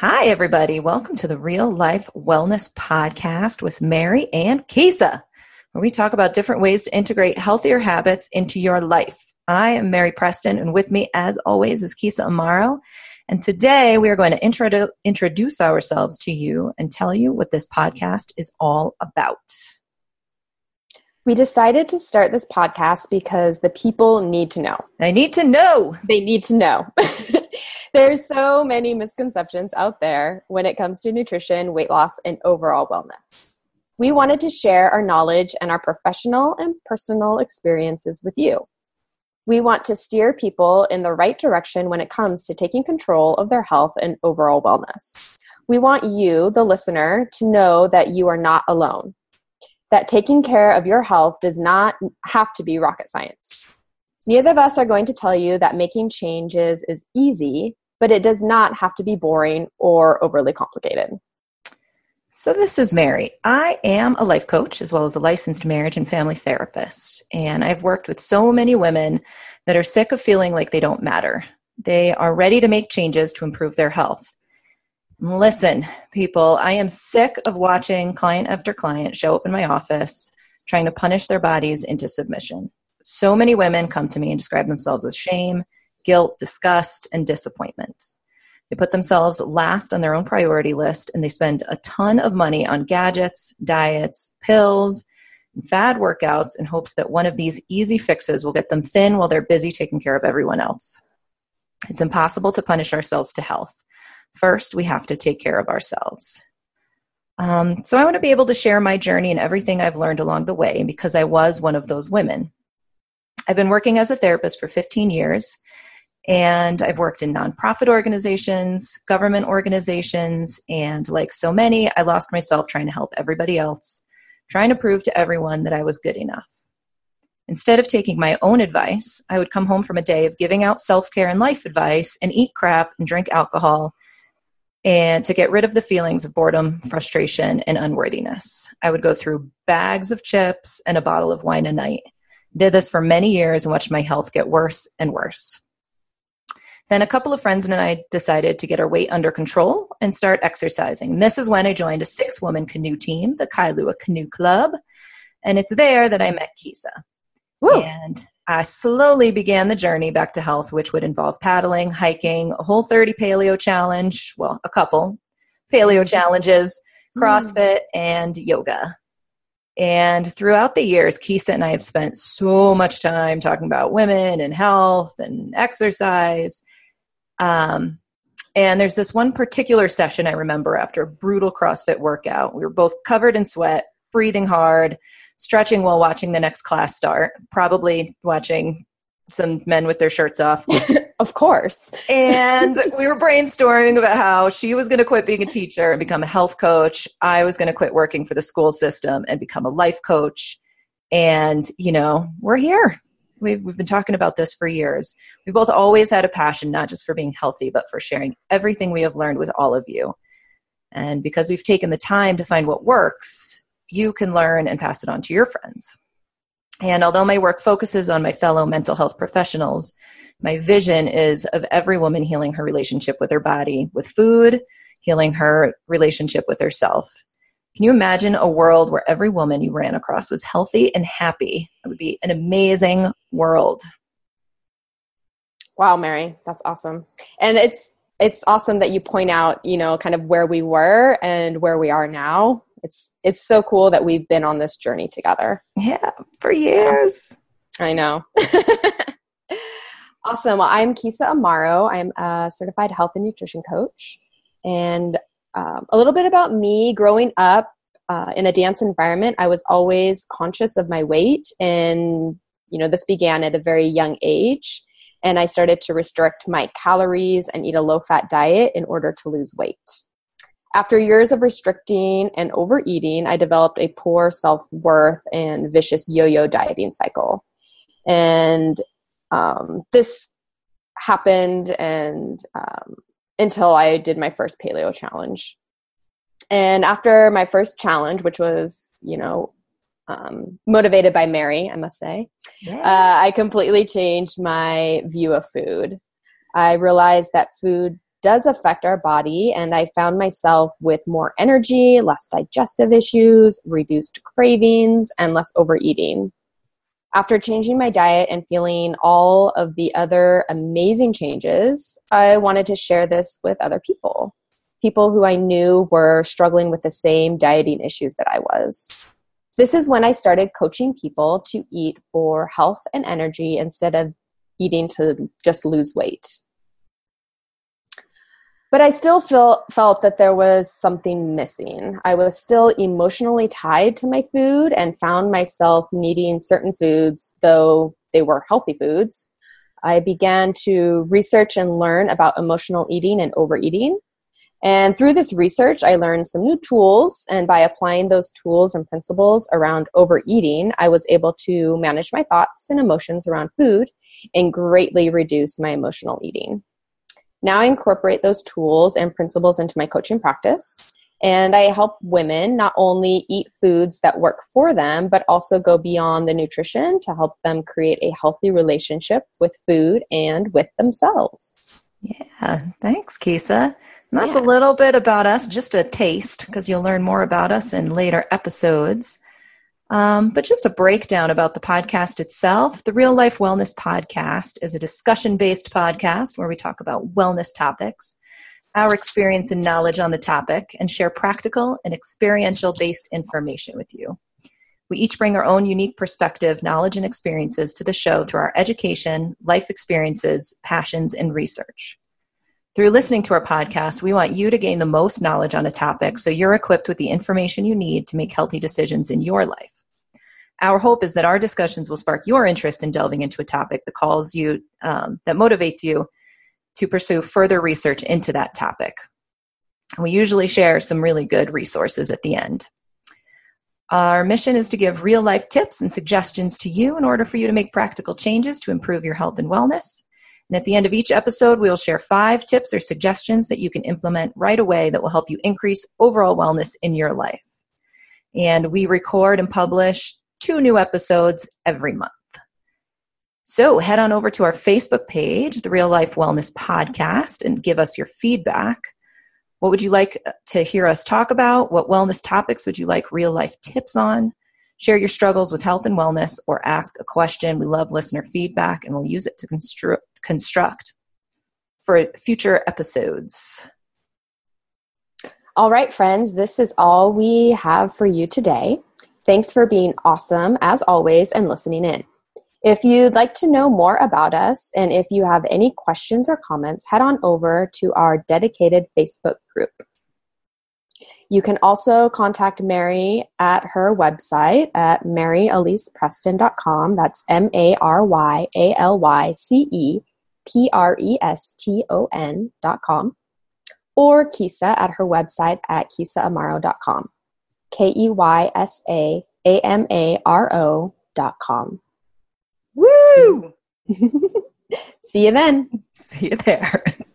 Hi, everybody. Welcome to the Real Life Wellness Podcast with Mary and Keysa, where we talk about different ways to integrate healthier habits into your life. I am Mary Preston, and with me, as always, is Keysa Amaro. And today we are going to introdu- introduce ourselves to you and tell you what this podcast is all about. We decided to start this podcast because the people need to know. They need to know. They need to know. There's so many misconceptions out there when it comes to nutrition, weight loss, and overall wellness. We wanted to share our knowledge and our professional and personal experiences with you. We want to steer people in the right direction when it comes to taking control of their health and overall wellness. We want you, the listener, to know that you are not alone, that taking care of your health does not have to be rocket science. Neither of us are going to tell you that making changes is easy, but it does not have to be boring or overly complicated. So, this is Mary. I am a life coach as well as a licensed marriage and family therapist. And I've worked with so many women that are sick of feeling like they don't matter. They are ready to make changes to improve their health. Listen, people, I am sick of watching client after client show up in my office trying to punish their bodies into submission. So many women come to me and describe themselves with shame, guilt, disgust, and disappointment. They put themselves last on their own priority list and they spend a ton of money on gadgets, diets, pills, fad workouts in hopes that one of these easy fixes will get them thin while they're busy taking care of everyone else. It's impossible to punish ourselves to health. First, we have to take care of ourselves. Um, so, I want to be able to share my journey and everything I've learned along the way because I was one of those women. I've been working as a therapist for 15 years, and I've worked in nonprofit organizations, government organizations, and like so many, I lost myself trying to help everybody else, trying to prove to everyone that I was good enough. Instead of taking my own advice, I would come home from a day of giving out self care and life advice and eat crap and drink alcohol and to get rid of the feelings of boredom, frustration, and unworthiness. I would go through bags of chips and a bottle of wine a night. Did this for many years and watched my health get worse and worse. Then a couple of friends and I decided to get our weight under control and start exercising. And This is when I joined a six woman canoe team, the Kailua Canoe Club. And it's there that I met Keysa. Woo. And I slowly began the journey back to health, which would involve paddling, hiking, a whole 30 paleo challenge, well, a couple paleo challenges, mm. CrossFit, and yoga. And throughout the years, Keysa and I have spent so much time talking about women and health and exercise. Um, and there's this one particular session I remember after a brutal CrossFit workout. We were both covered in sweat, breathing hard, stretching while watching the next class start, probably watching some men with their shirts off. of course. and we were brainstorming about how she was going to quit being a teacher and become a health coach. I was going to quit working for the school system and become a life coach. And, you know, we're here. We've, we've been talking about this for years. We've both always had a passion, not just for being healthy, but for sharing everything we have learned with all of you. And because we've taken the time to find what works, you can learn and pass it on to your friends. And although my work focuses on my fellow mental health professionals, my vision is of every woman healing her relationship with her body, with food, healing her relationship with herself. Can you imagine a world where every woman you ran across was healthy and happy? It would be an amazing world. Wow, Mary, that's awesome. And it's it's awesome that you point out, you know, kind of where we were and where we are now it's it's so cool that we've been on this journey together. Yeah, for years. I know. awesome. Well, I'm Keysa Amaro. I'm a certified health and nutrition coach. And um, a little bit about me growing up uh, in a dance environment, I was always conscious of my weight. And, you know, this began at a very young age. And I started to restrict my calories and eat a low fat diet in order to lose weight. After years of restricting and overeating, I developed a poor self worth and vicious yo yo dieting cycle. And um, this happened and um, until I did my first paleo challenge. And after my first challenge, which was, you know, um, motivated by Mary, I must say, yeah. uh, I completely changed my view of food. I realized that food does affect our body, and I found myself with more energy, less digestive issues, reduced cravings, and less overeating. After changing my diet and feeling all of the other amazing changes, I wanted to share this with other people. People who I knew were struggling with the same dieting issues that I was. This is when I started coaching people to eat for health and energy instead of eating to just lose weight. But I still feel, felt that there was something missing. I was still emotionally tied to my food and found myself needing certain foods, though they were healthy foods. I began to research and learn about emotional eating and overeating. And through this research, I learned some new tools. And by applying those tools and principles around overeating, I was able to manage my thoughts and emotions around food and greatly reduce my emotional eating. Now I incorporate those tools and principles into my coaching practice. And I help women not only eat foods that work for them, but also go beyond the nutrition to help them create a healthy relationship with food and with themselves. Yeah, thanks, Keysa. So that's yeah. a little bit about us, just a taste, because you'll learn more about us in later episodes. Um, but just a breakdown about the podcast itself. The Real Life Wellness Podcast is a discussion based podcast where we talk about wellness topics, our experience and knowledge on the topic, and share practical and experiential based information with you. We each bring our own unique perspective, knowledge, and experiences to the show through our education, life experiences, passions, and research. Through listening to our podcast, we want you to gain the most knowledge on a topic so you're equipped with the information you need to make healthy decisions in your life. Our hope is that our discussions will spark your interest in delving into a topic that calls you, um, that motivates you to pursue further research into that topic. We usually share some really good resources at the end. Our mission is to give real life tips and suggestions to you in order for you to make practical changes to improve your health and wellness. And at the end of each episode, we will share five tips or suggestions that you can implement right away that will help you increase overall wellness in your life. And we record and publish two new episodes every month. So head on over to our Facebook page, the Real Life Wellness Podcast, and give us your feedback. What would you like to hear us talk about? What wellness topics would you like real life tips on? Share your struggles with health and wellness or ask a question. We love listener feedback and we'll use it to constru- construct for future episodes. All right, friends, this is all we have for you today. Thanks for being awesome, as always, and listening in. If you'd like to know more about us and if you have any questions or comments, head on over to our dedicated Facebook group. You can also contact Mary at her website at maryalycepreston.com. That's M A R Y A L Y C E P R E S T O N.com. Or Keysa at her website at keysaamaro.com. K E Y S A A M A R O.com. Woo! See you then. See you there.